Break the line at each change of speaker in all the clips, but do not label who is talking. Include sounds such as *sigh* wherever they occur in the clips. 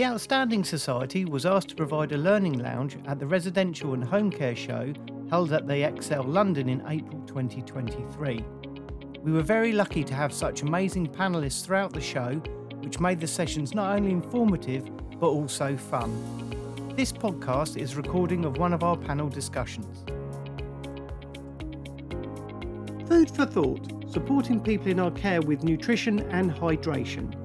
The Outstanding Society was asked to provide a learning lounge at the Residential and Home Care Show held at the Excel London in April 2023. We were very lucky to have such amazing panellists throughout the show, which made the sessions not only informative but also fun. This podcast is a recording of one of our panel discussions. Food for Thought, supporting people in our care with nutrition and hydration.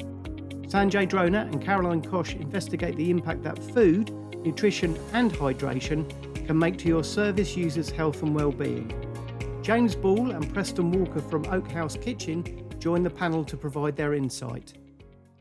Sanjay Dhrona and Caroline Cosh investigate the impact that food, nutrition, and hydration can make to your service users' health and well-being. James Ball and Preston Walker from Oak House Kitchen join the panel to provide their insight.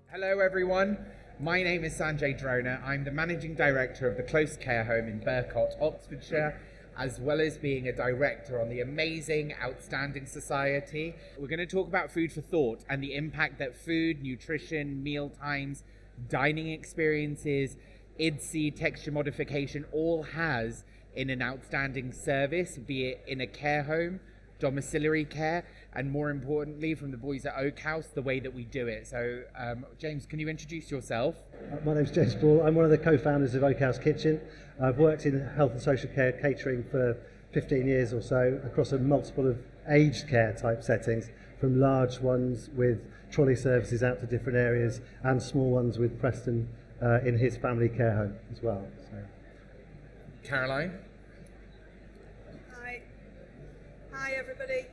Hello, everyone. My name is Sanjay Dhrona. I'm the managing director of the Close Care Home in Burcot, Oxfordshire, as well as being a director on the amazing Outstanding Society. We're going to talk about food for thought and the impact that food, nutrition, meal times, dining experiences, IDDSI, texture modification all has in an outstanding service, be it in a care home, domiciliary care, and more importantly, from the boys at Oak House, the way that we do it. So, um, James, can you introduce yourself?
Uh, my name's James Ball. I'm one of the co-founders of Oak House Kitchen. I've worked in health and social care catering for 15 years or so across a multiple of aged care type settings, from large ones with trolley services out to different areas and small ones with Preston uh, in his family care home as well. So.
Caroline?
Hi. Hi, everybody.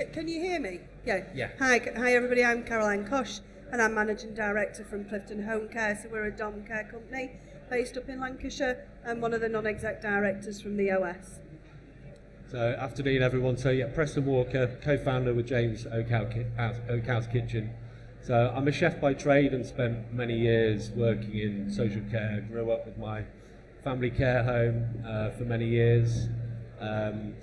C- can you hear me? Yeah.
Yeah.
Hi, c- hi, everybody. I'm Caroline Cosh, and I'm managing director from Clifton Home Care. So we're a dom care company based up in Lancashire, and one of the non-exec directors from the OS.
So, afternoon, everyone. So, yeah, Preston Walker, co-founder with James Oak House, Ki- House- Oak House Kitchen. So, I'm a chef by trade and spent many years working in social care. Grew up with my family care home uh, for many years. Um,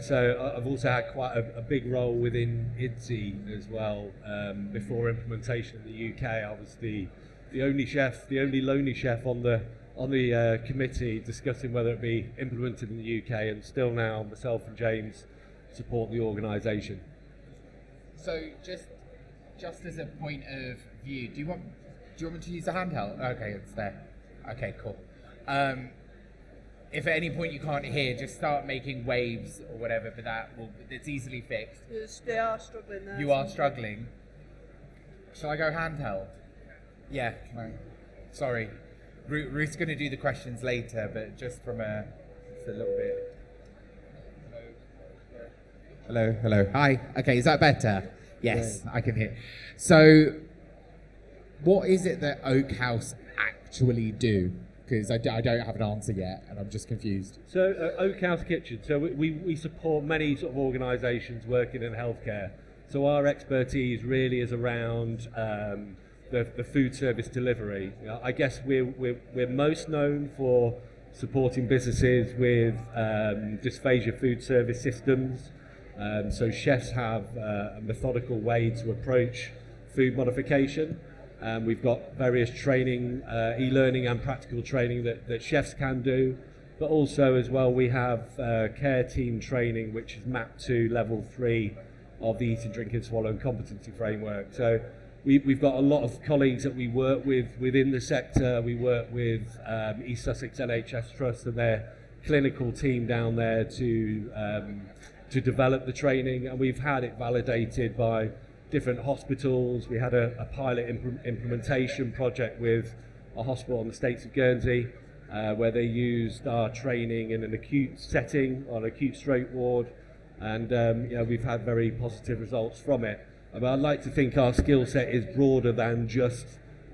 so, I've also had quite a, a big role within IDDSI as well. Um, before implementation in the UK, I was the the only chef, the only lonely chef on the on the uh, committee discussing whether it be implemented in the UK, and still now myself and James support the organisation.
So, just just as a point of view, do you want do you want me to use the handheld? Okay, it's there. Okay, cool. Um, if at any point you can't hear, just start making waves or whatever. But that will it's easily fixed.
Yes, They are struggling there.
You are struggling. Shall I go handheld? Yeah. Can I? Sorry, Ru- Ruth's going to do the questions later, but just from a, just a little bit. Hello, hello. Hi. Okay, is that better? Yes, I can hear. So, what is it that Oak House actually do? Because I, don't have an answer yet, and I'm just confused.
So, uh, Oak House Kitchen. So, we, we, we support many sort of organisations working in healthcare. So, our expertise really is around um, the, the food service delivery. You know, I guess we're, we're, we're most known for supporting businesses with um, dysphagia food service systems. Um, so, chefs have uh, a methodical way to approach food modification. Um, we've got various training, uh, e-learning and practical training that, that chefs can do, but also as well we have uh, care team training which is mapped to level three of the Eat and eating, drinking, swallowing competency framework. So we, we've got a lot of colleagues that we work with within the sector. We work with um, East Sussex NHS Trust and their clinical team down there to um, to develop the training, and we've had it validated by different hospitals. We had a, a pilot imp- implementation project with a hospital in the States of Guernsey, uh, where they used our training in an acute setting on an acute stroke ward, and um, you know, we've had very positive results from it. I mean, I'd like to think our skill set is broader than just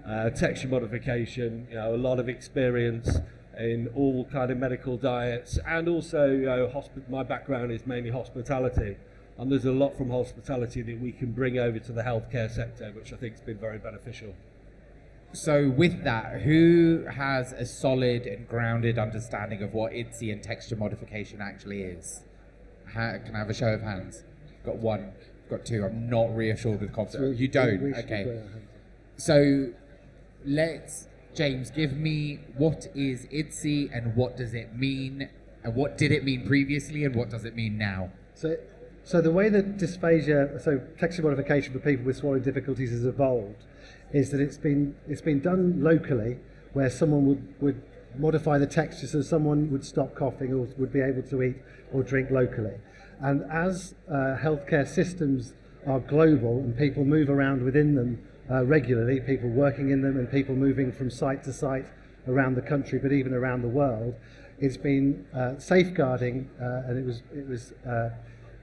uh, texture modification. You know, a lot of experience in all kind of medical diets, and also, you know, hospi- my background is mainly hospitality, and there's a lot from hospitality that we can bring over to the healthcare sector, which I think has been very beneficial.
So, with that, who has a solid and grounded understanding of what IDDSI and texture modification actually is? Ha- can I have a show of hands? Got one, got two. I'm not reassured with confidence. You don't? Okay.
put our hands
So, let's, James, give me what is IDDSI and what does it mean? And what did it mean previously and what does it mean now?
So, so the way that dysphagia, so texture modification for people with swallowing difficulties has evolved, is that it's been it's been done locally where someone would, would modify the texture so someone would stop coughing or would be able to eat or drink locally. And as uh, healthcare systems are global and people move around within them uh, regularly, people working in them and people moving from site to site around the country, but even around the world, it's been uh, safeguarding, uh, and it was it was uh,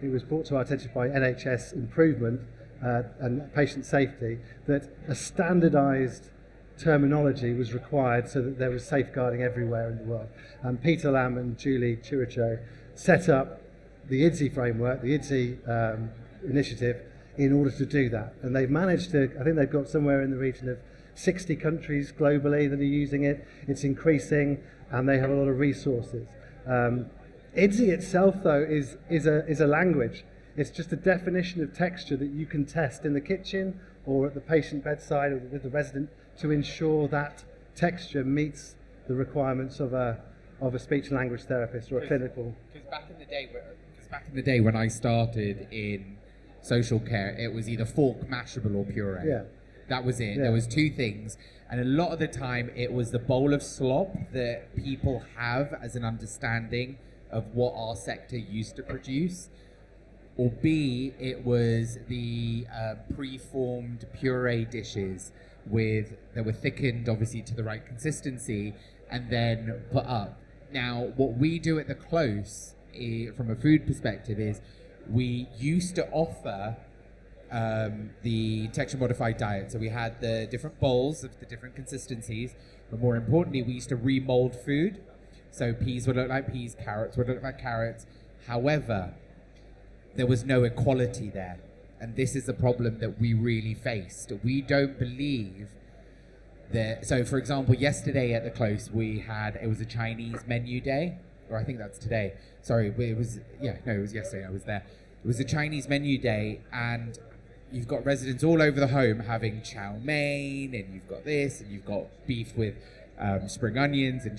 it was brought to our attention by NHS improvement uh, and patient safety that a standardised terminology was required so that there was safeguarding everywhere in the world. And Peter Lam and Julie Cichero set up the IDDSI framework, the IDDSI um, initiative, in order to do that. And they've managed to, I think they've got somewhere in the region of 60 countries globally that are using it. It's increasing, and they have a lot of resources. Um, IDDSI itself, though, is, is, a, is a language. It's just a definition of texture that you can test in the kitchen or at the patient bedside or with the resident to ensure that texture meets the requirements of a, of a speech and language therapist or a clinical.
Because back in the day, because back in the day when I started in social care, it was either fork, mashable, or puree.
Yeah.
That was it.
Yeah.
There was two things, and a lot of the time it was the bowl of slop that people have as an understanding of what our sector used to produce, or B, it was the uh, pre-formed puree dishes with that were thickened obviously to the right consistency and then put up. Now, what we do at the close eh, from a food perspective is we used to offer um, the texture modified diet. So we had the different bowls of the different consistencies, but more importantly, we used to remold food. So peas would look like peas, carrots would look like carrots. However, there was no equality there. And this is the problem that we really faced. We don't believe that. So, for example, yesterday at the close, we had it was a Chinese menu day, or I think that's today. Sorry, it was yeah, no, it was yesterday. I was there. It was a Chinese menu day, and you've got residents all over the home having chow mein, and you've got this, and you've got beef with um, spring onions, and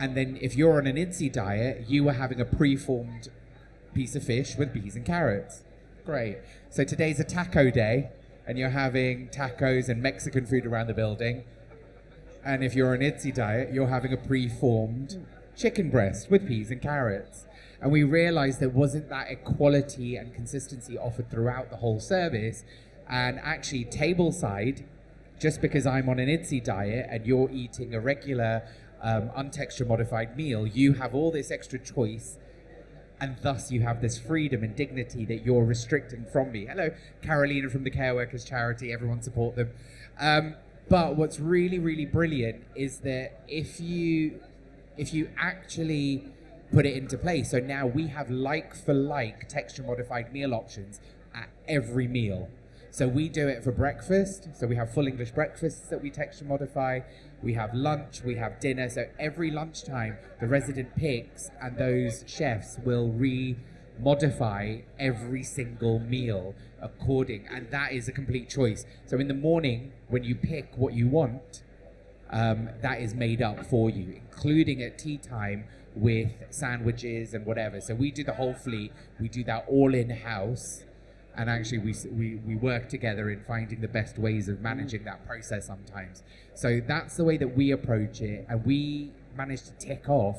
and then if you're on an IDDSI diet, you were having a preformed piece of fish with peas and carrots. Great. So today's a taco day, and you're having tacos and Mexican food around the building. And if you're on IDDSI diet, you're having a preformed chicken breast with peas and carrots. And we realized there wasn't that equality and consistency offered throughout the whole service. And actually, tableside, just because I'm on an IDDSI diet and you're eating a regular um, untexture modified meal, you have all this extra choice and thus you have this freedom and dignity that you're restricting from me. Hello, Carolina from the Care Workers Charity. Everyone support them. Um, but what's really, really brilliant is that if you if you actually put it into place, so now we have like for like texture modified meal options at every meal. So we do it for breakfast. So we have full English breakfasts that we texture modify. We have lunch, we have dinner. So every lunchtime, the resident picks, and those chefs will re modify every single meal according, and that is a complete choice. So in the morning, when you pick what you want, um, that is made up for you, including at tea time with sandwiches and whatever. So we do the whole fleet. We do that all in house and actually we, we, we work together in finding the best ways of managing that process sometimes. So that's the way that we approach it. And we managed to tick off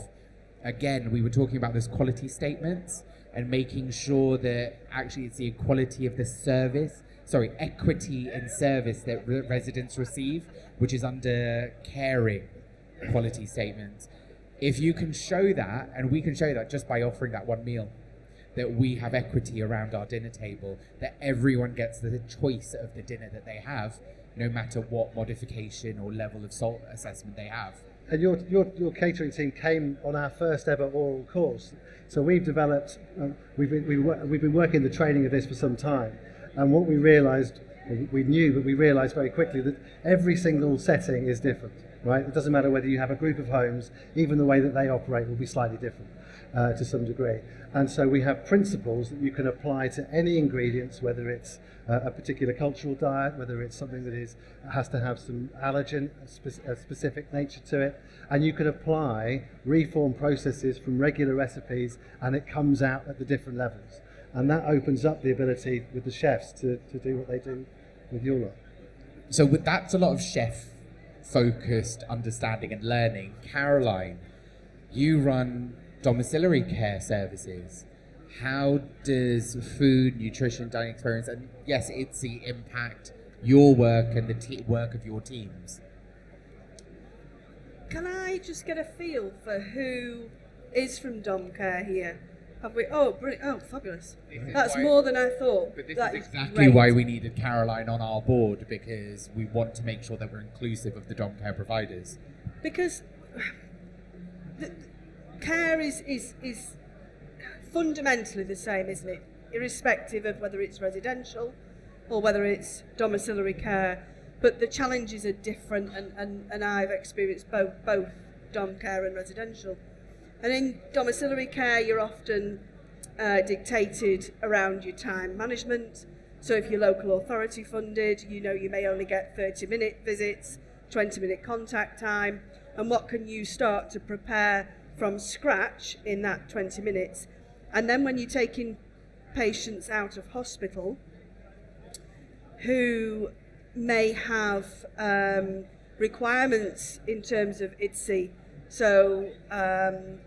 again we were talking about those quality statements and making sure that actually it's the equality of the service sorry equity in service that re- residents receive which is under caring quality statements. If you can show that and we can show that just by offering that one meal that we have equity around our dinner table, that everyone gets the choice of the dinner that they have, no matter what modification or level of salt assessment they have.
And your, your, your catering team came on our first ever oral course. So we've developed, um, we've, been, we, we've been working the training of this for some time. And what we realised, we knew, but we realised very quickly that every single setting is different, right? It doesn't matter whether you have a group of homes, even the way that they operate will be slightly different uh, to some degree. And so we have principles that you can apply to any ingredients, whether it's uh, a particular cultural diet, whether it's something that is has to have some allergen, a, spe- specific nature to it, and you can apply reform processes from regular recipes, and it comes out at the different levels. And that opens up the ability with the chefs to, to do what they do with your lot.
So that's a lot of chef focused understanding and learning. Caroline, you run domiciliary care services. How does food, nutrition, dining experience, and yes, it's the impact your work and the te- work of your teams?
Can I just get a feel for who is from Dom Care here? Have we? Oh, brilliant! Oh, fabulous!
This
That's
why-
more than I thought.
But this
That
is
is
exactly
great.
why we needed Caroline on our board because we want to make sure that we're inclusive of the dom care providers.
because the, care is, is is fundamentally the same, isn't it? Irrespective of whether it's residential or whether it's domiciliary care, but the challenges are different, and, and, and I've experienced both both dom care and residential. And in domiciliary care, you're often uh, dictated around your time management. So if you're local authority funded, you know you may only get 30 minute visits, 20 minute contact time, and what can you start to prepare from scratch in that 20 minutes? And then when you're taking patients out of hospital who may have um, requirements in terms of IDDSI, so um,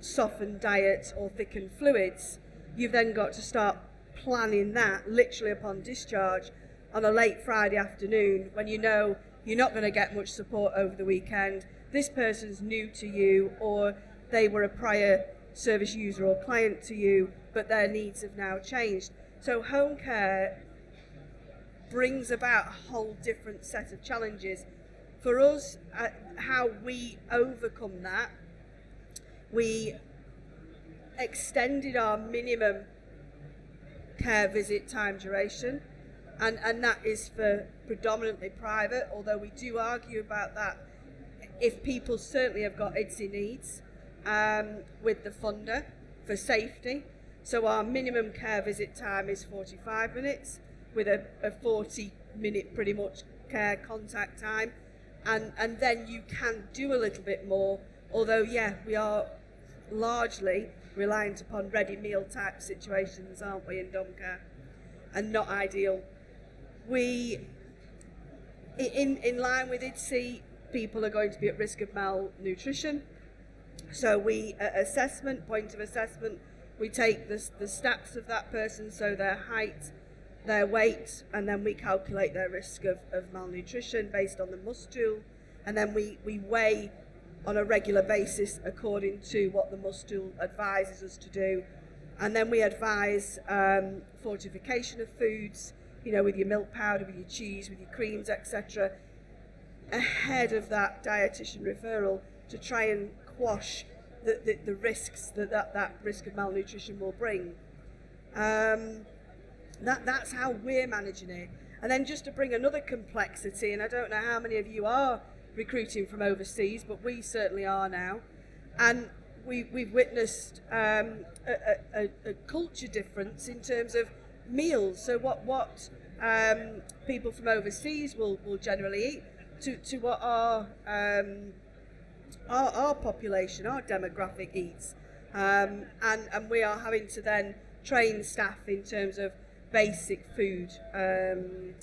softened diet or thickened fluids, you've then got to start planning that literally upon discharge on a late Friday afternoon when you know you're not going to get much support over the weekend. This person's new to you, or they were a prior service user or client to you, but their needs have now changed. So, home care brings about a whole different set of challenges. For us, uh, how we overcome that, we extended our minimum care visit time duration, and, and that is for predominantly private, although we do argue about that if people certainly have got IDDSI needs um, with the funder for safety. So our minimum care visit time is 45 minutes with a, a 40 minute pretty much care contact time. And, and then you can do a little bit more, although, yeah, we are largely reliant upon ready meal type situations, aren't we, in dom? And not ideal. We, in, in line with IDDSI, people are going to be at risk of malnutrition. So we, assessment, point of assessment, we take the, the stats of that person, so their height, their weight, and then we calculate their risk of, of malnutrition based on the MUST. And then we, we weigh on a regular basis according to what the MUST advises us to do. And then we advise um, fortification of foods, you know, with your milk powder, with your cheese, with your creams, etc., ahead of that dietitian referral to try and quash the, the, the risks that, that that risk of malnutrition will bring. Um, that, that's how we're managing it. And then just to bring another complexity, and I don't know how many of you are recruiting from overseas, but we certainly are now. And we, we've witnessed um, a, a, a culture difference in terms of meals. So what, what um, people from overseas will, will generally eat to, to what our, um, our, our population, our demographic eats. Um, and, and we are having to then train staff in terms of basic food, um,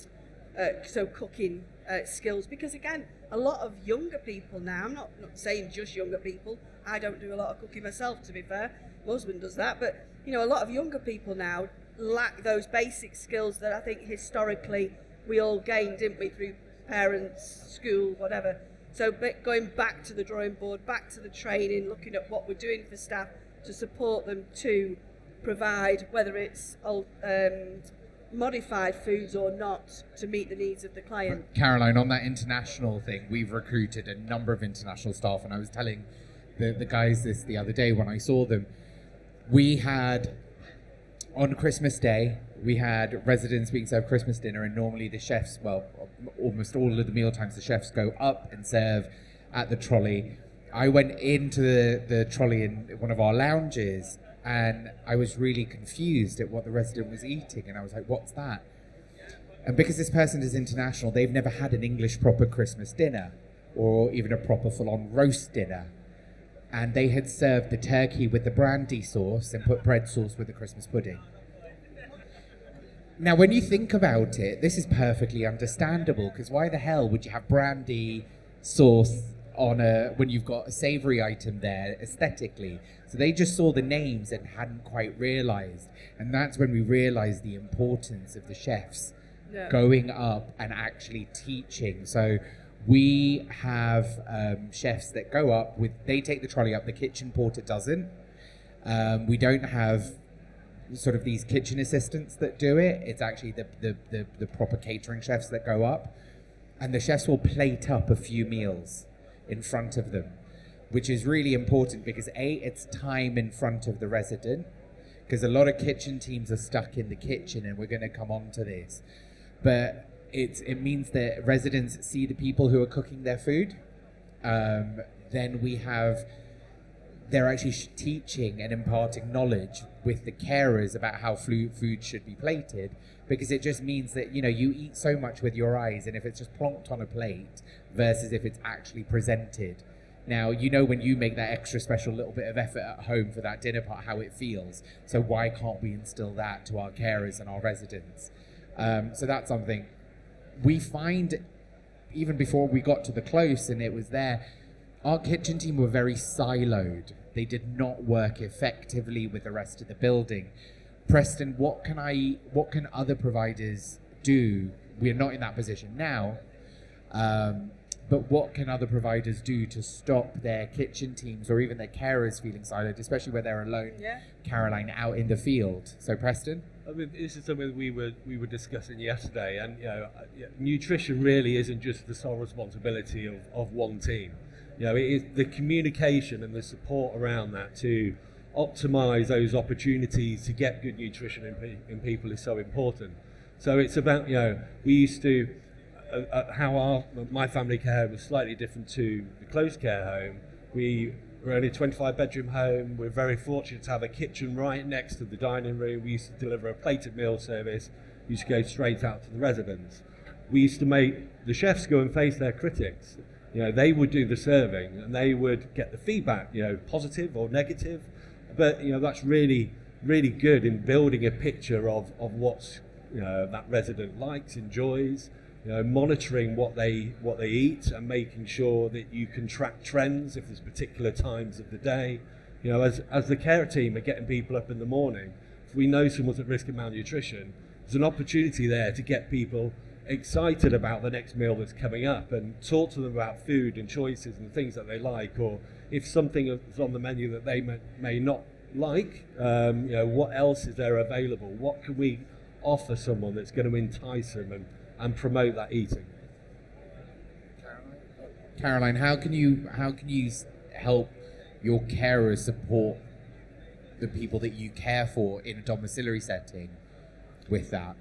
uh, so cooking uh, skills. Because again, a lot of younger people now, I'm not, not saying just younger people, I don't do a lot of cooking myself to be fair, my husband does that, but you know, a lot of younger people now lack those basic skills that I think historically we all gained, didn't we, through parents, school, whatever. So going back to the drawing board, back to the training, looking at what we're doing for staff to support them to provide, whether it's um, modified foods or not, to meet the needs of the client.
Caroline, on that international thing, we've recruited a number of international staff, and I was telling the, the guys this the other day when I saw them. We had on Christmas Day, we had residents being served Christmas dinner, and normally the chefs, well, almost all of the meal times, the chefs go up and serve at the trolley. I went into the, the trolley in one of our lounges, and I was really confused at what the resident was eating, and I was like, "What's that?" And because this person is international, they've never had an English proper Christmas dinner or even a proper full on roast dinner. And they had served the turkey with the brandy sauce and put bread sauce with the Christmas pudding. Now, when you think about it, this is perfectly understandable because why the hell would you have brandy sauce on a when you've got a savory item there aesthetically? So they just saw the names and hadn't quite realized, and that's when we realized the importance of the chefs
Yeah.
going up and actually teaching. So we have um, chefs that go up with they take the trolley up. The kitchen porter doesn't. Um, we don't have sort of these kitchen assistants that do it. It's actually the, the, the, the proper catering chefs that go up. And the chefs will plate up a few meals in front of them, which is really important because A, it's time in front of the resident, because a lot of kitchen teams are stuck in the kitchen, and we're going to come on to this. But it's, it means that residents see the people who are cooking their food. Um, then we have they're actually teaching and imparting knowledge with the carers about how food should be plated because it just means that you know you eat so much with your eyes and if it's just plonked on a plate versus if it's actually presented now you know when you make that extra special little bit of effort at home for that dinner part how it feels so why can't we instill that to our carers and our residents um, so that's something we find even before we got to the close and it was there, our kitchen team were very siloed. They did not work effectively with the rest of the building. Preston, what can I what can other providers do? We're not in that position now. Um, but what can other providers do to stop their kitchen teams or even their carers feeling siloed, especially where they're alone,
Yeah.
Caroline, out in the field? So, Preston?
I mean, this is something we were we were discussing yesterday, and you know, uh, nutrition really isn't just the sole responsibility of, of one team. You know, it is the communication and the support around that to optimize those opportunities to get good nutrition in, pe- in people is so important. So it's about you know, we used to uh, uh, how our my family care home was slightly different to the closed care home. We were only a 25 bedroom home. We're very fortunate to have a kitchen right next to the dining room. We used to deliver a plated meal service. We used to go straight out to the residents. We used to make the chefs go and face their critics. You know, they would do the serving and they would get the feedback, you know, positive or negative. But you know, that's really, really good in building a picture of, of what's you know, that resident likes, enjoys, you know, monitoring what they what they eat and making sure that you can track trends if there's particular times of the day. You know, as as the care team are getting people up in the morning, if we know someone's at risk of malnutrition, there's an opportunity there to get people excited about the next meal that's coming up and talk to them about food and choices and things that they like or if something is on the menu that they may, may not like um, you know what else is there available what can we offer someone that's going to entice them and, and promote that eating
Caroline, how can you how can you help your carers support the people that you care for in a domiciliary setting with that?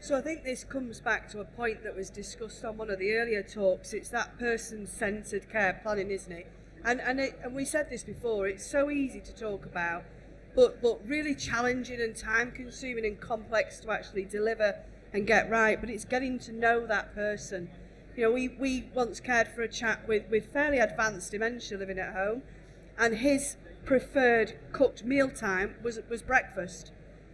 So I think this comes back to a point that was discussed on one of the earlier talks. It's that person-centered care planning, isn't it? And and it, and we said this before. It's so easy to talk about, but but really challenging and time-consuming and complex to actually deliver and get right. But it's getting to know that person. You know, we we once cared for a chap with with fairly advanced dementia living at home, and his preferred cooked meal time was was breakfast.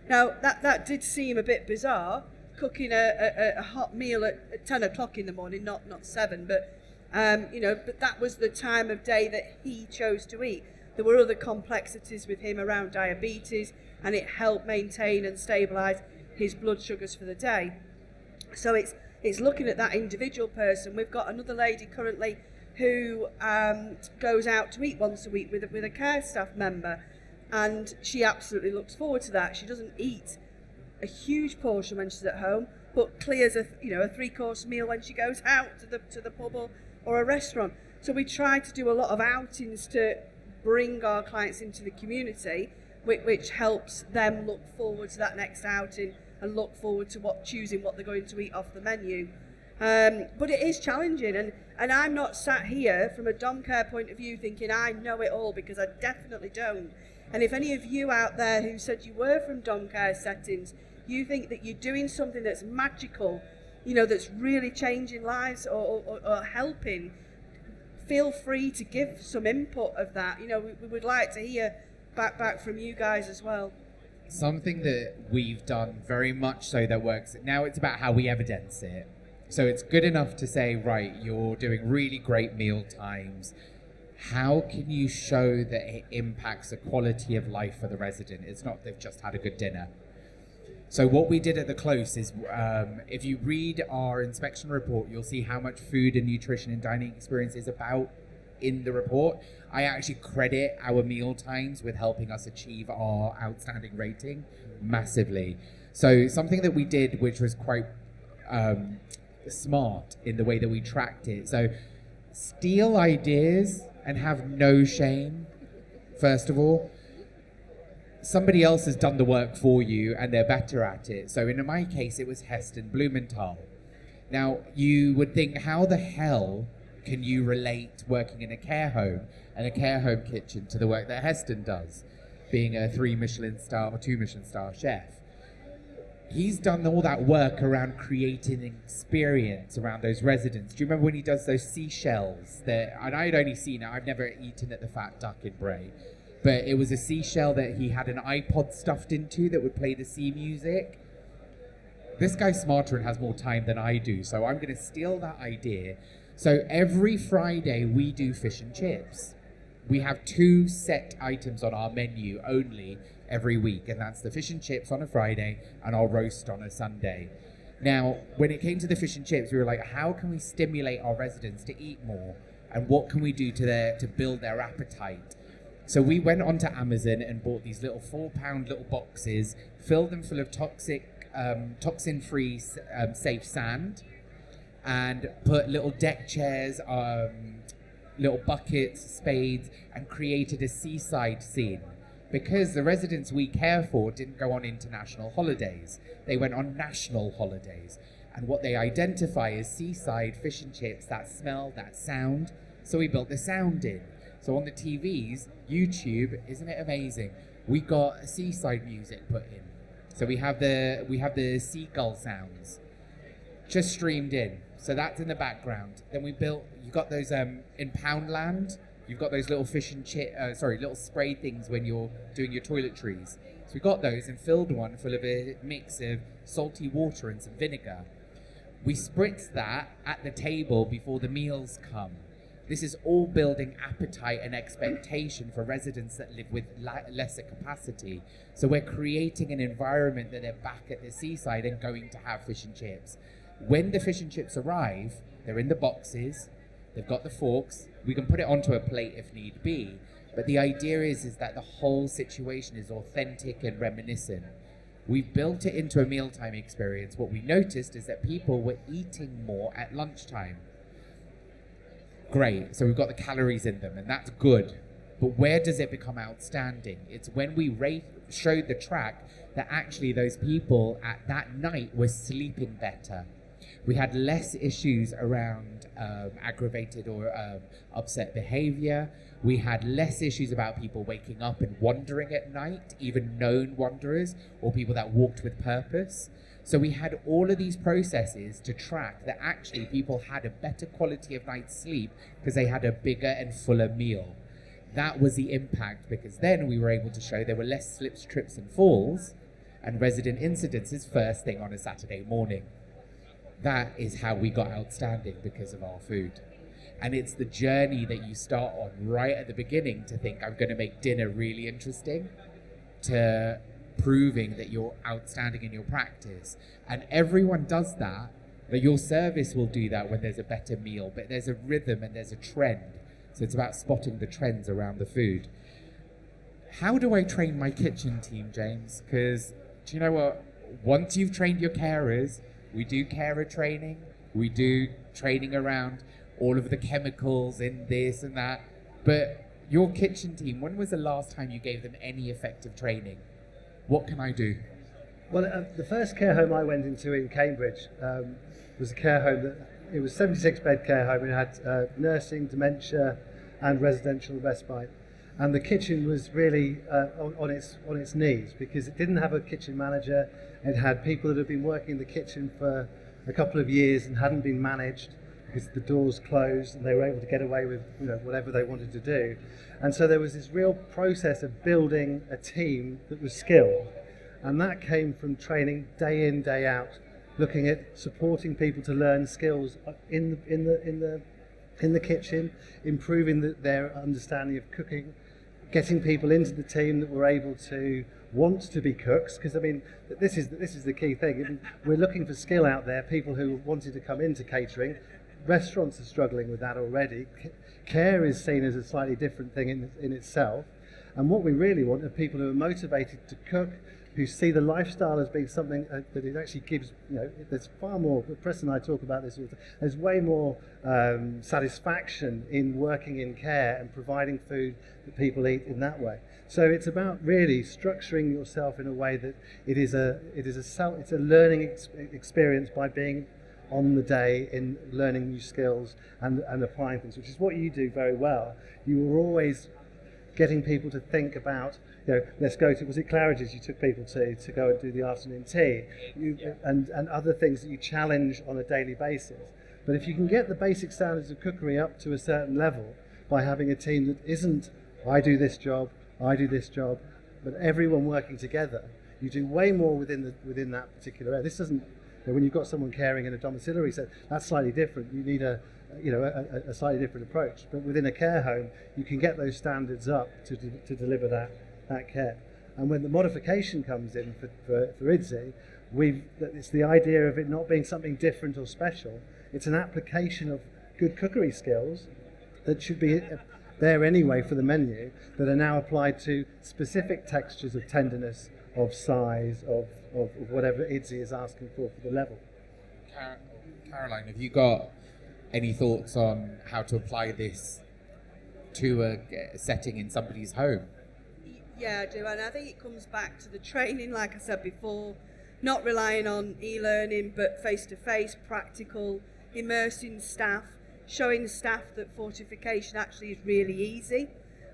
Now that that did seem a bit bizarre, cooking a, a, a hot meal at, at ten o'clock in the morning, not not seven, but um, you know, but that was the time of day that he chose to eat. There were other complexities with him around diabetes, and it helped maintain and stabilise his blood sugars for the day. So it's it's looking at that individual person. We've got another lady currently who um, goes out to eat once a week with a, with a care staff member, and she absolutely looks forward to that. She doesn't eat a huge portion when she's at home, but clears a you know a three course meal when she goes out to the to the pub or, or a restaurant. So we try to do a lot of outings to bring our clients into the community, which, which helps them look forward to that next outing and look forward to what choosing what they're going to eat off the menu. Um, but it is challenging, and, and I'm not sat here from a dom care point of view thinking I know it all because I definitely don't. And if any of you out there who said you were from dom care settings, you think that you're doing something that's magical, you know, that's really changing lives or, or, or helping, feel free to give some input of that. You know, we, we would like to hear back back from you guys as well.
something that we've done very much so that works. Now it's about how we evidence it. So it's good enough to say, right, you're doing really great meal times. How can you show that it impacts the quality of life for the resident? It's not they've just had a good dinner. So what we did at the close is, um, if you read our inspection report, you'll see how much food and nutrition and dining experience is about in the report. I actually credit our meal times with helping us achieve our outstanding rating massively. So something that we did, which was quite um, smart in the way that we tracked it. So steal ideas and have no shame. First of all, somebody else has done the work for you and they're better at it. So in my case, it was Heston Blumenthal. Now, you would think, how the hell can you relate working in a care home and a care home kitchen to the work that Heston does, being a three Michelin star or two Michelin star chef? He's done all that work around creating experience around those residents. Do you remember when he does those seashells? That and I had only seen it. I've never eaten at the Fat Duck in Bray, but it was a seashell that he had an iPod stuffed into that would play the sea music. This guy's smarter and has more time than I do, so I'm going to steal that idea. So every Friday we do fish and chips. We have two set items on our menu only every week, and that's the fish and chips on a Friday and our roast on a Sunday. Now, when it came to the fish and chips, we were like, how can we stimulate our residents to eat more? And what can we do to their to build their appetite? So we went onto Amazon and bought these little four pound little boxes, filled them full of toxic, um, toxin free, um, safe sand, and put little deck chairs, um, little buckets, spades, and created a seaside scene. Because the residents we care for didn't go on international holidays, they went on national holidays. And what they identify as seaside fish and chips, that smell, that sound. So we built the sound in. So on the TVs, YouTube, isn't it amazing? We got seaside music put in. So we have the we have the seagull sounds just streamed in. So that's in the background. Then we built. You've got those um, in Poundland. You've got those little fish and chip. Uh, sorry, little spray things when you're doing your toiletries. So we got those and filled one full of a mix of salty water and some vinegar. We spritz that at the table before the meals come. This is all building appetite and expectation for residents that live with la- lesser capacity. So we're creating an environment that they're back at the seaside and going to have fish and chips. When the fish and chips arrive, they're in the boxes, they've got the forks, we can put it onto a plate if need be. But the idea is, is that the whole situation is authentic and reminiscent. We've built it into a mealtime experience. What we noticed is that people were eating more at lunchtime great. So we've got the calories in them, and that's good. But where does it become outstanding? It's when we showed the track that actually those people at that night were sleeping better. We had less issues around um, aggravated or um, upset behavior. We had less issues about people waking up and wandering at night, even known wanderers or people that walked with purpose. So we had all of these processes to track that actually people had a better quality of night's sleep because they had a bigger and fuller meal. That was the impact because then we were able to show there were less slips, trips, and falls and resident incidences first thing on a Saturday morning. That is how we got outstanding because of our food. And it's the journey that you start on right at the beginning to think, I'm going to make dinner really interesting, to proving that you're outstanding in your practice. And everyone does that, but your service will do that when there's a better meal. But there's a rhythm and there's a trend. So it's about spotting the trends around the food. How do I train my kitchen team, James? Because do you know what? Once you've trained your carers, we do carer training, we do training around all of the chemicals in this and that. But your kitchen team, when was the last time you gave them any effective training? What can I do?
Well, uh, the first care home I went into in Cambridge um, was a care home that it was 76 bed care home. It had uh, nursing, dementia, and residential respite. And the kitchen was really uh, on, on, its on its knees because it didn't have a kitchen manager. It had people that had been working in the kitchen for a couple of years and hadn't been managed because the doors closed and they were able to get away with you know, whatever they wanted to do. And so there was this real process of building a team that was skilled. And that came from training day in, day out, looking at supporting people to learn skills in the, in the, in the, in the kitchen, improving the, their understanding of cooking, getting people into the team that were able to want to be cooks because I mean this is this is the key thing. I mean, we're looking for skill out there. People who wanted to come into catering. Restaurants are struggling with that already. Care is seen as a slightly different thing in, in itself. And what we really want are people who are motivated to cook, who see the lifestyle as being something uh, that it actually gives, you know, there's far more, Preston I talk about this, there's way more um, satisfaction in working in care and providing food that people eat in that way. So it's about really structuring yourself in a way that it is a, it is a, self, it's a learning ex- experience by being on the day in learning new skills and, and applying things, which is what you do very well. You are always getting people to think about, you know, let's go to, was it Claridge's you took people to, to go and do the afternoon tea, you, yeah. and, and other things that you challenge on a daily basis. But if you can get the basic standards of cookery up to a certain level by having a team that isn't, I do this job, I do this job, but everyone working together, you do way more within, the, within that particular area. This doesn't, you know, when you've got someone caring in a domiciliary set, that's slightly different. You need a, you know, a, a, slightly different approach. But within a care home, you can get those standards up to, to, to deliver that, that care. And when the modification comes in for, for, for IDDSI, we've, it's the idea of it not being something different or special. It's an application of good cookery skills that should be uh, there anyway for the menu that are now applied to specific textures of tenderness, of size, of, of, of whatever IDDSI is asking for for the level.
Caroline, have you got any thoughts on how to apply this to a setting in somebody's home?
Yeah, I do, and I think it comes back to the training, like I said before, not relying on e-learning, but face-to-face, practical, immersing staff, showing staff that fortification actually is really easy.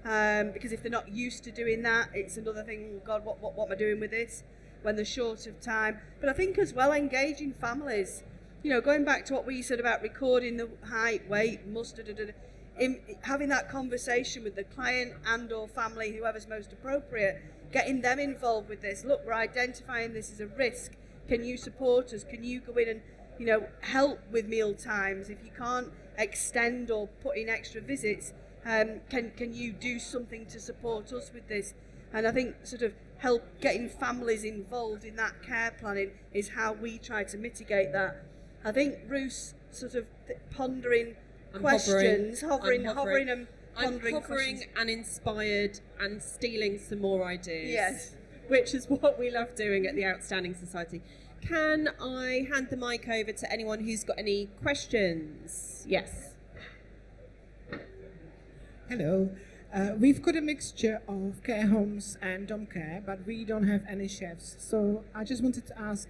Um, because if they're not used to doing that, it's another thing. oh God, what, what, what am I doing with this? When they're short of time, but I think as well engaging families you know, going back to what we said about recording the height, weight, mustard, in, having that conversation with the client and or family, whoever's most appropriate, getting them involved with this. Look, we're identifying this as a risk. Can you support us? Can you go in and, you know, help with meal times? If you can't extend or put in extra visits, um, can can you do something to support us with this? And I think sort of help getting families involved in that care planning is how we try to mitigate that. I think Ruth's sort of pondering I'm questions, hovering, hovering, hovering, and pondering
I'm hovering
questions.
and inspired and stealing some more ideas.
Yes.
Which is *laughs* what we love doing at the Outstanding Society. Can I hand the mic over to anyone who's got any questions? Yes.
Hello. Uh, we've got a mixture of care homes and dom care, but we don't have any chefs. So I just wanted to ask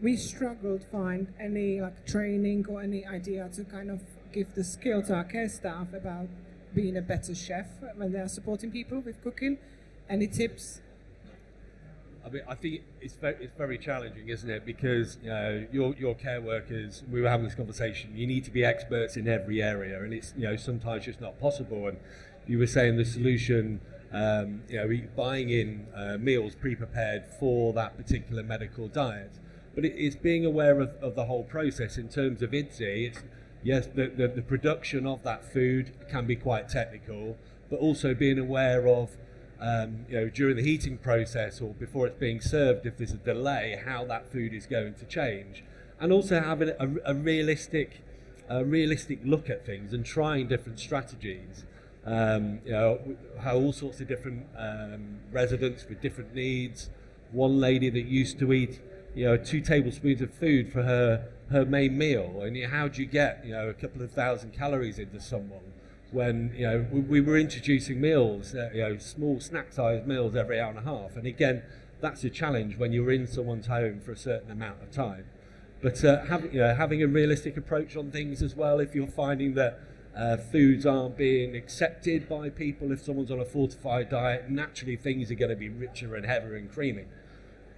we struggled to find any like training or any idea to kind of give the skill to our care staff about being a better chef when they are supporting people with cooking. Any tips?
I mean, I think it's very, it's very challenging, isn't it? Because you know, your your care workers. We were having this conversation. You need to be experts in every area, and it's you know sometimes just not possible. And you were saying the solution, um, you know, buying in uh, meals pre-prepared for that particular medical diet but it, it's being aware of, of the whole process in terms of IDDSI. It's, yes, the, the, the production of that food can be quite technical, but also being aware of um, you know, during the heating process or before it's being served, if there's a delay, how that food is going to change, and also having a, a realistic, a realistic look at things and trying different strategies. Um, you know, how all sorts of different um, residents with different needs. One lady that used to eat you know, two tablespoons of food for her her main meal. And you how do you get you know a couple of thousand calories into someone when you know we, we were introducing meals, uh, you know, small snack-sized meals every hour and a half. And again, that's a challenge when you're in someone's home for a certain amount of time. But uh, having you know, having a realistic approach on things as well. If you're finding that uh, foods aren't being accepted by people, if someone's on a fortified diet, naturally things are going to be richer and heavier and creamy.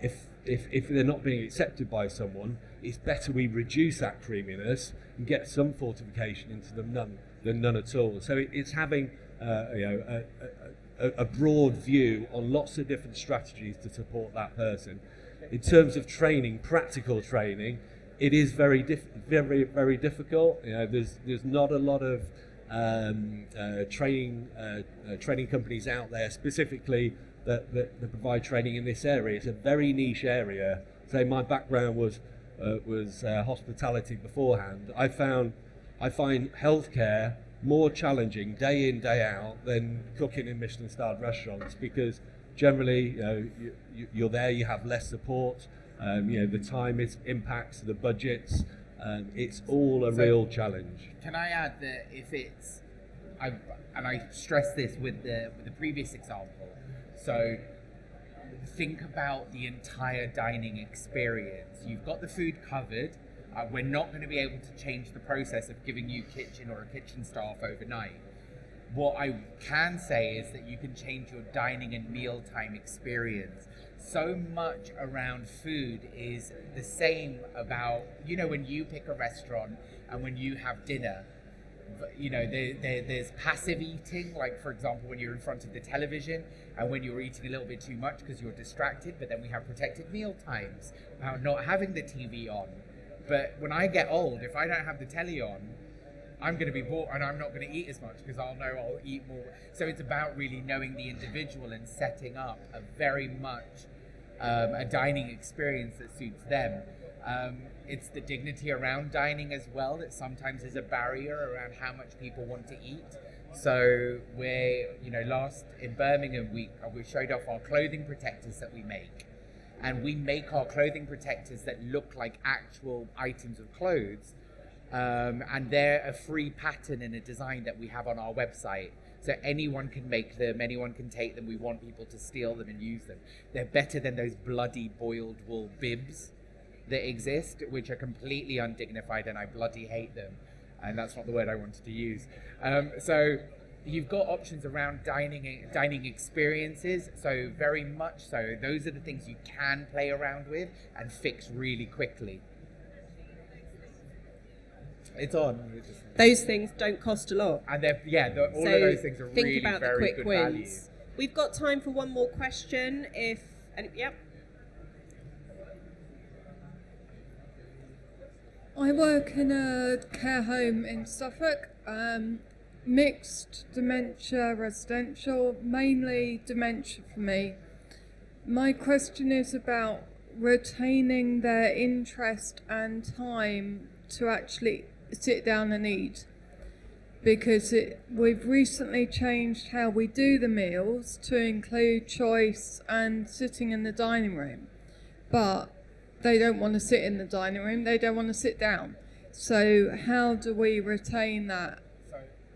If if, if they're not being accepted by someone, it's better we reduce that creaminess and get some fortification into them none, than none at all. So it, it's having uh, you know, a, a, a broad view on lots of different strategies to support that person. In terms of training, practical training, it is very, diff- very, very difficult. You know, there's there's not a lot of um, uh, training uh, uh, training companies out there specifically that, that, that, provide training in this area. It's a very niche area. So my background was uh, was uh, hospitality beforehand. I found I find healthcare more challenging day in day out than cooking in Michelin starred restaurants because generally you know you, you're there you have less support um, you know the time is impacts the budgets um, it's all a so real challenge
can I add that if it's I and I stress this with the with the previous example so think about the entire dining experience you've got the food covered uh, we're not going to be able to change the process of giving you kitchen or a kitchen staff overnight. What I can say is that you can change your dining and mealtime experience. So much around food is the same about, you know, when you pick a restaurant and when you have dinner, you know, there, there, there's passive eating, like for example, when you're in front of the television and when you're eating a little bit too much because you're distracted, but then we have protected meal times, about not having the TV on, but when I get old, if I don't have the telly on, I'm going to be bored and I'm not going to eat as much because I'll know I'll eat more. So it's about really knowing the individual and setting up a very much um, a dining experience that suits them. Um, it's the dignity around dining as well that sometimes is a barrier around how much people want to eat. So we're, you know, last in Birmingham, we we showed off our clothing protectors that we make and we make our clothing protectors that look like actual items of clothes. Um, and they're a free pattern and a design that we have on our website. So anyone can make them, anyone can take them. We want people to steal them and use them. They're better than those bloody boiled wool bibs that exist, which are completely undignified, and I bloody hate them. And that's not the word I wanted to use. Um, so you've got options around dining dining experiences. So very much so those are the things you can play around with and fix really quickly. It's on.
Those things don't cost a lot.
And they're yeah the, all so of those things are
think
really
about
very
the quick
good
wins.
value.
we've got time for one more question. If any, yep
I work in a care home in Suffolk. Um, mixed dementia residential, mainly dementia for me. My question is about retaining their interest and time to actually sit down and eat because it, we've recently changed how we do the meals to include choice and sitting in the dining room. But they don't want to sit in the dining room, they don't want to sit down. So, how do we retain that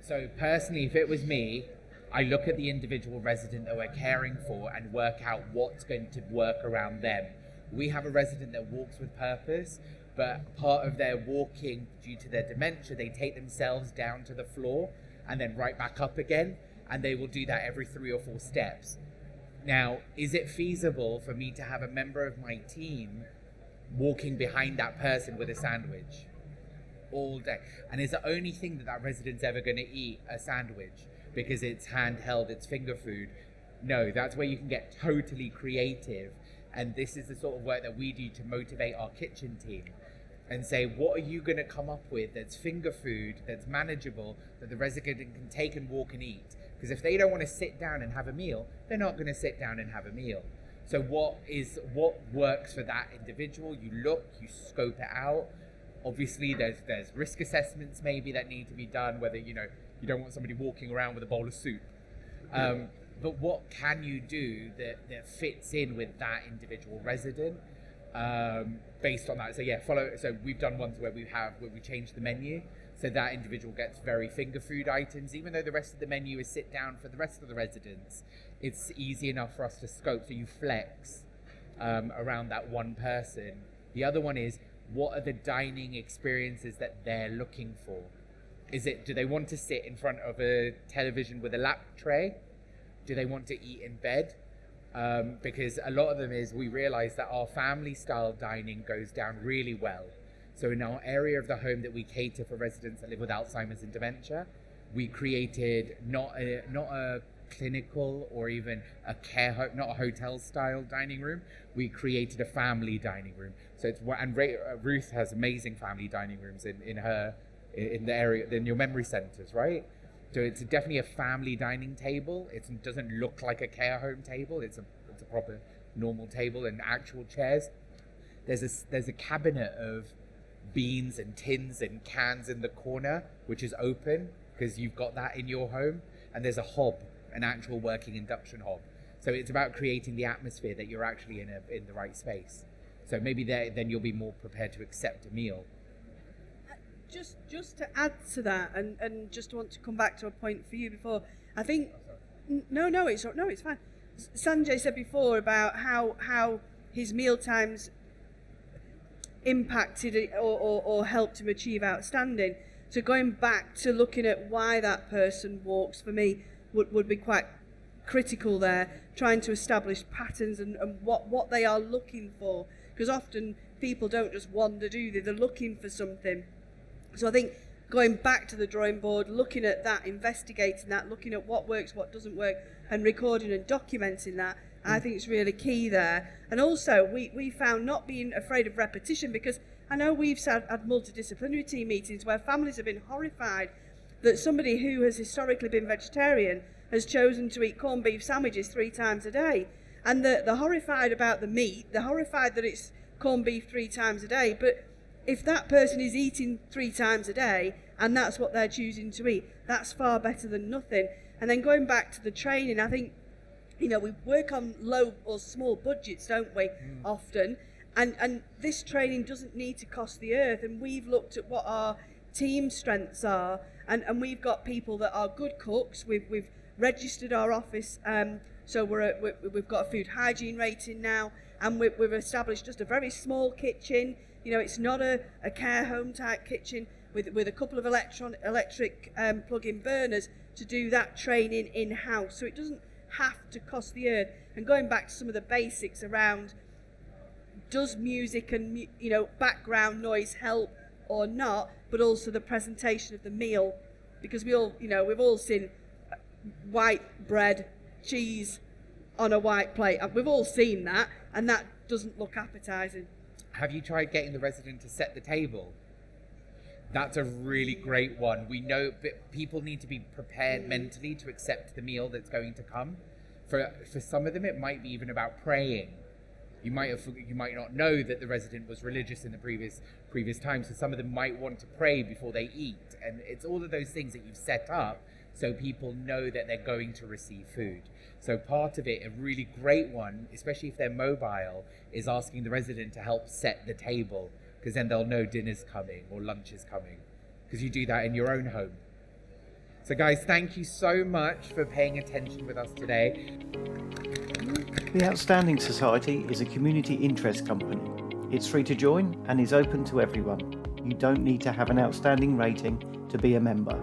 so personally, if it was me, I look at the individual resident that we're caring for and work out what's going to work around them. We have a resident that walks with purpose, but part of their walking, due to their dementia, they take themselves down to the floor and then right back up again, and they will do that every three or four steps. Now, is it feasible for me to have a member of my team walking behind that person with a sandwich? all day. And it's the only thing that that resident's ever going to eat a sandwich because it's handheld, it's finger food. No, that's where you can get totally creative. And this is the sort of work that we do to motivate our kitchen team and say, what are you going to come up with that's finger food, that's manageable, that the resident can take and walk and eat? Because if they don't want to sit down and have a meal, they're not going to sit down and have a meal. So what is what works for that individual? You look, you scope it out, Obviously, there's there's risk assessments maybe that need to be done. Whether you know you don't want somebody walking around with a bowl of soup. Um, but what can you do that, that fits in with that individual resident um, based on that? So yeah, follow. So we've done ones where we have where we change the menu so that individual gets very finger food items, even though the rest of the menu is sit down for the rest of the residents. It's easy enough for us to scope, so you flex um, around that one person. The other one is what are the dining experiences that they're looking for? Is it do they want to sit in front of a television with a lap tray? Do they want to eat in bed? um, because a lot of them is we realize that our family style dining goes down really well. So in our area of the home that we cater for residents that live with Alzheimer's and dementia, we created not a not a clinical or even a care home, not a hotel style dining room. We created a family dining room. So it's and uh, Ruth has amazing family dining rooms in in her in the area in your memory centers, right? So it's definitely a family dining table. It doesn't look like a care home table. It's a it's a proper normal table and actual chairs. There's a there's a cabinet of beans and tins and cans in the corner, which is open because you've got that in your home. And there's a hob, an actual working induction hob. So it's about creating the atmosphere that you're actually in a in the right space. So maybe there, then you'll be more prepared to accept a meal uh,
just just to add to that, and, and just want to come back to a point for you before. I think oh, no, no, it's no, it's fine. Sanjay said before about how how his meal times impacted or, or, or helped him achieve outstanding. So going back to looking at why that person walks for me would, would be quite critical there, trying to establish patterns and, and what, what they are looking for. Because often people don't just wander, do they? They're looking for something. So I think going back to the drawing board, looking at that, investigating that, looking at what works, what doesn't work, and recording and documenting that, I think it's really key there. And also, we, we found not being afraid of repetition because I know we've had, had multidisciplinary team meetings where families have been horrified that somebody who has historically been vegetarian has chosen to eat corned beef sandwiches three times a day. And they're, they're horrified about the meat, they're horrified that it's corned beef three times a day, but if that person is eating three times a day and that's what they're choosing to eat, that's far better than nothing. And then going back to the training, I think, you know, we work on low or small budgets, don't we, mm. often. And, and this training doesn't need to cost the earth. And we've looked at what our team strengths are, and, and we've got people that are good cooks. We've, we've registered our office, um, so we're, a, we have got a food hygiene rating now, and we, we've established just a very small kitchen you know, it's not a, a care home type kitchen with, with a couple of electron, electric um, plug-in burners to do that training in-house. So it doesn't have to cost the earth. And going back to some of the basics around does music and you know background noise help or not, but also the presentation of the meal, because we all you know we've all seen white bread, cheese on a white plate. We've all seen that, and that doesn't look appetizing
have you tried getting the resident to set the table? That's a really great one. We know people need to be prepared mentally to accept the meal that's going to come. For for some of them, it might be even about praying. You might have you might not know that the resident was religious in the previous previous time, so some of them might want to pray before they eat, and it's all of those things that you've set up so people know that they're going to receive food. So part of it, a really great one, especially if they're mobile, is asking the resident to help set the table because then they'll know dinner's coming or lunch is coming because you do that in your own home. So guys, thank you so much for paying attention with us today.
The Outstanding Society is a community interest company. It's free to join and is open to everyone. You don't need to have an outstanding rating to be a member.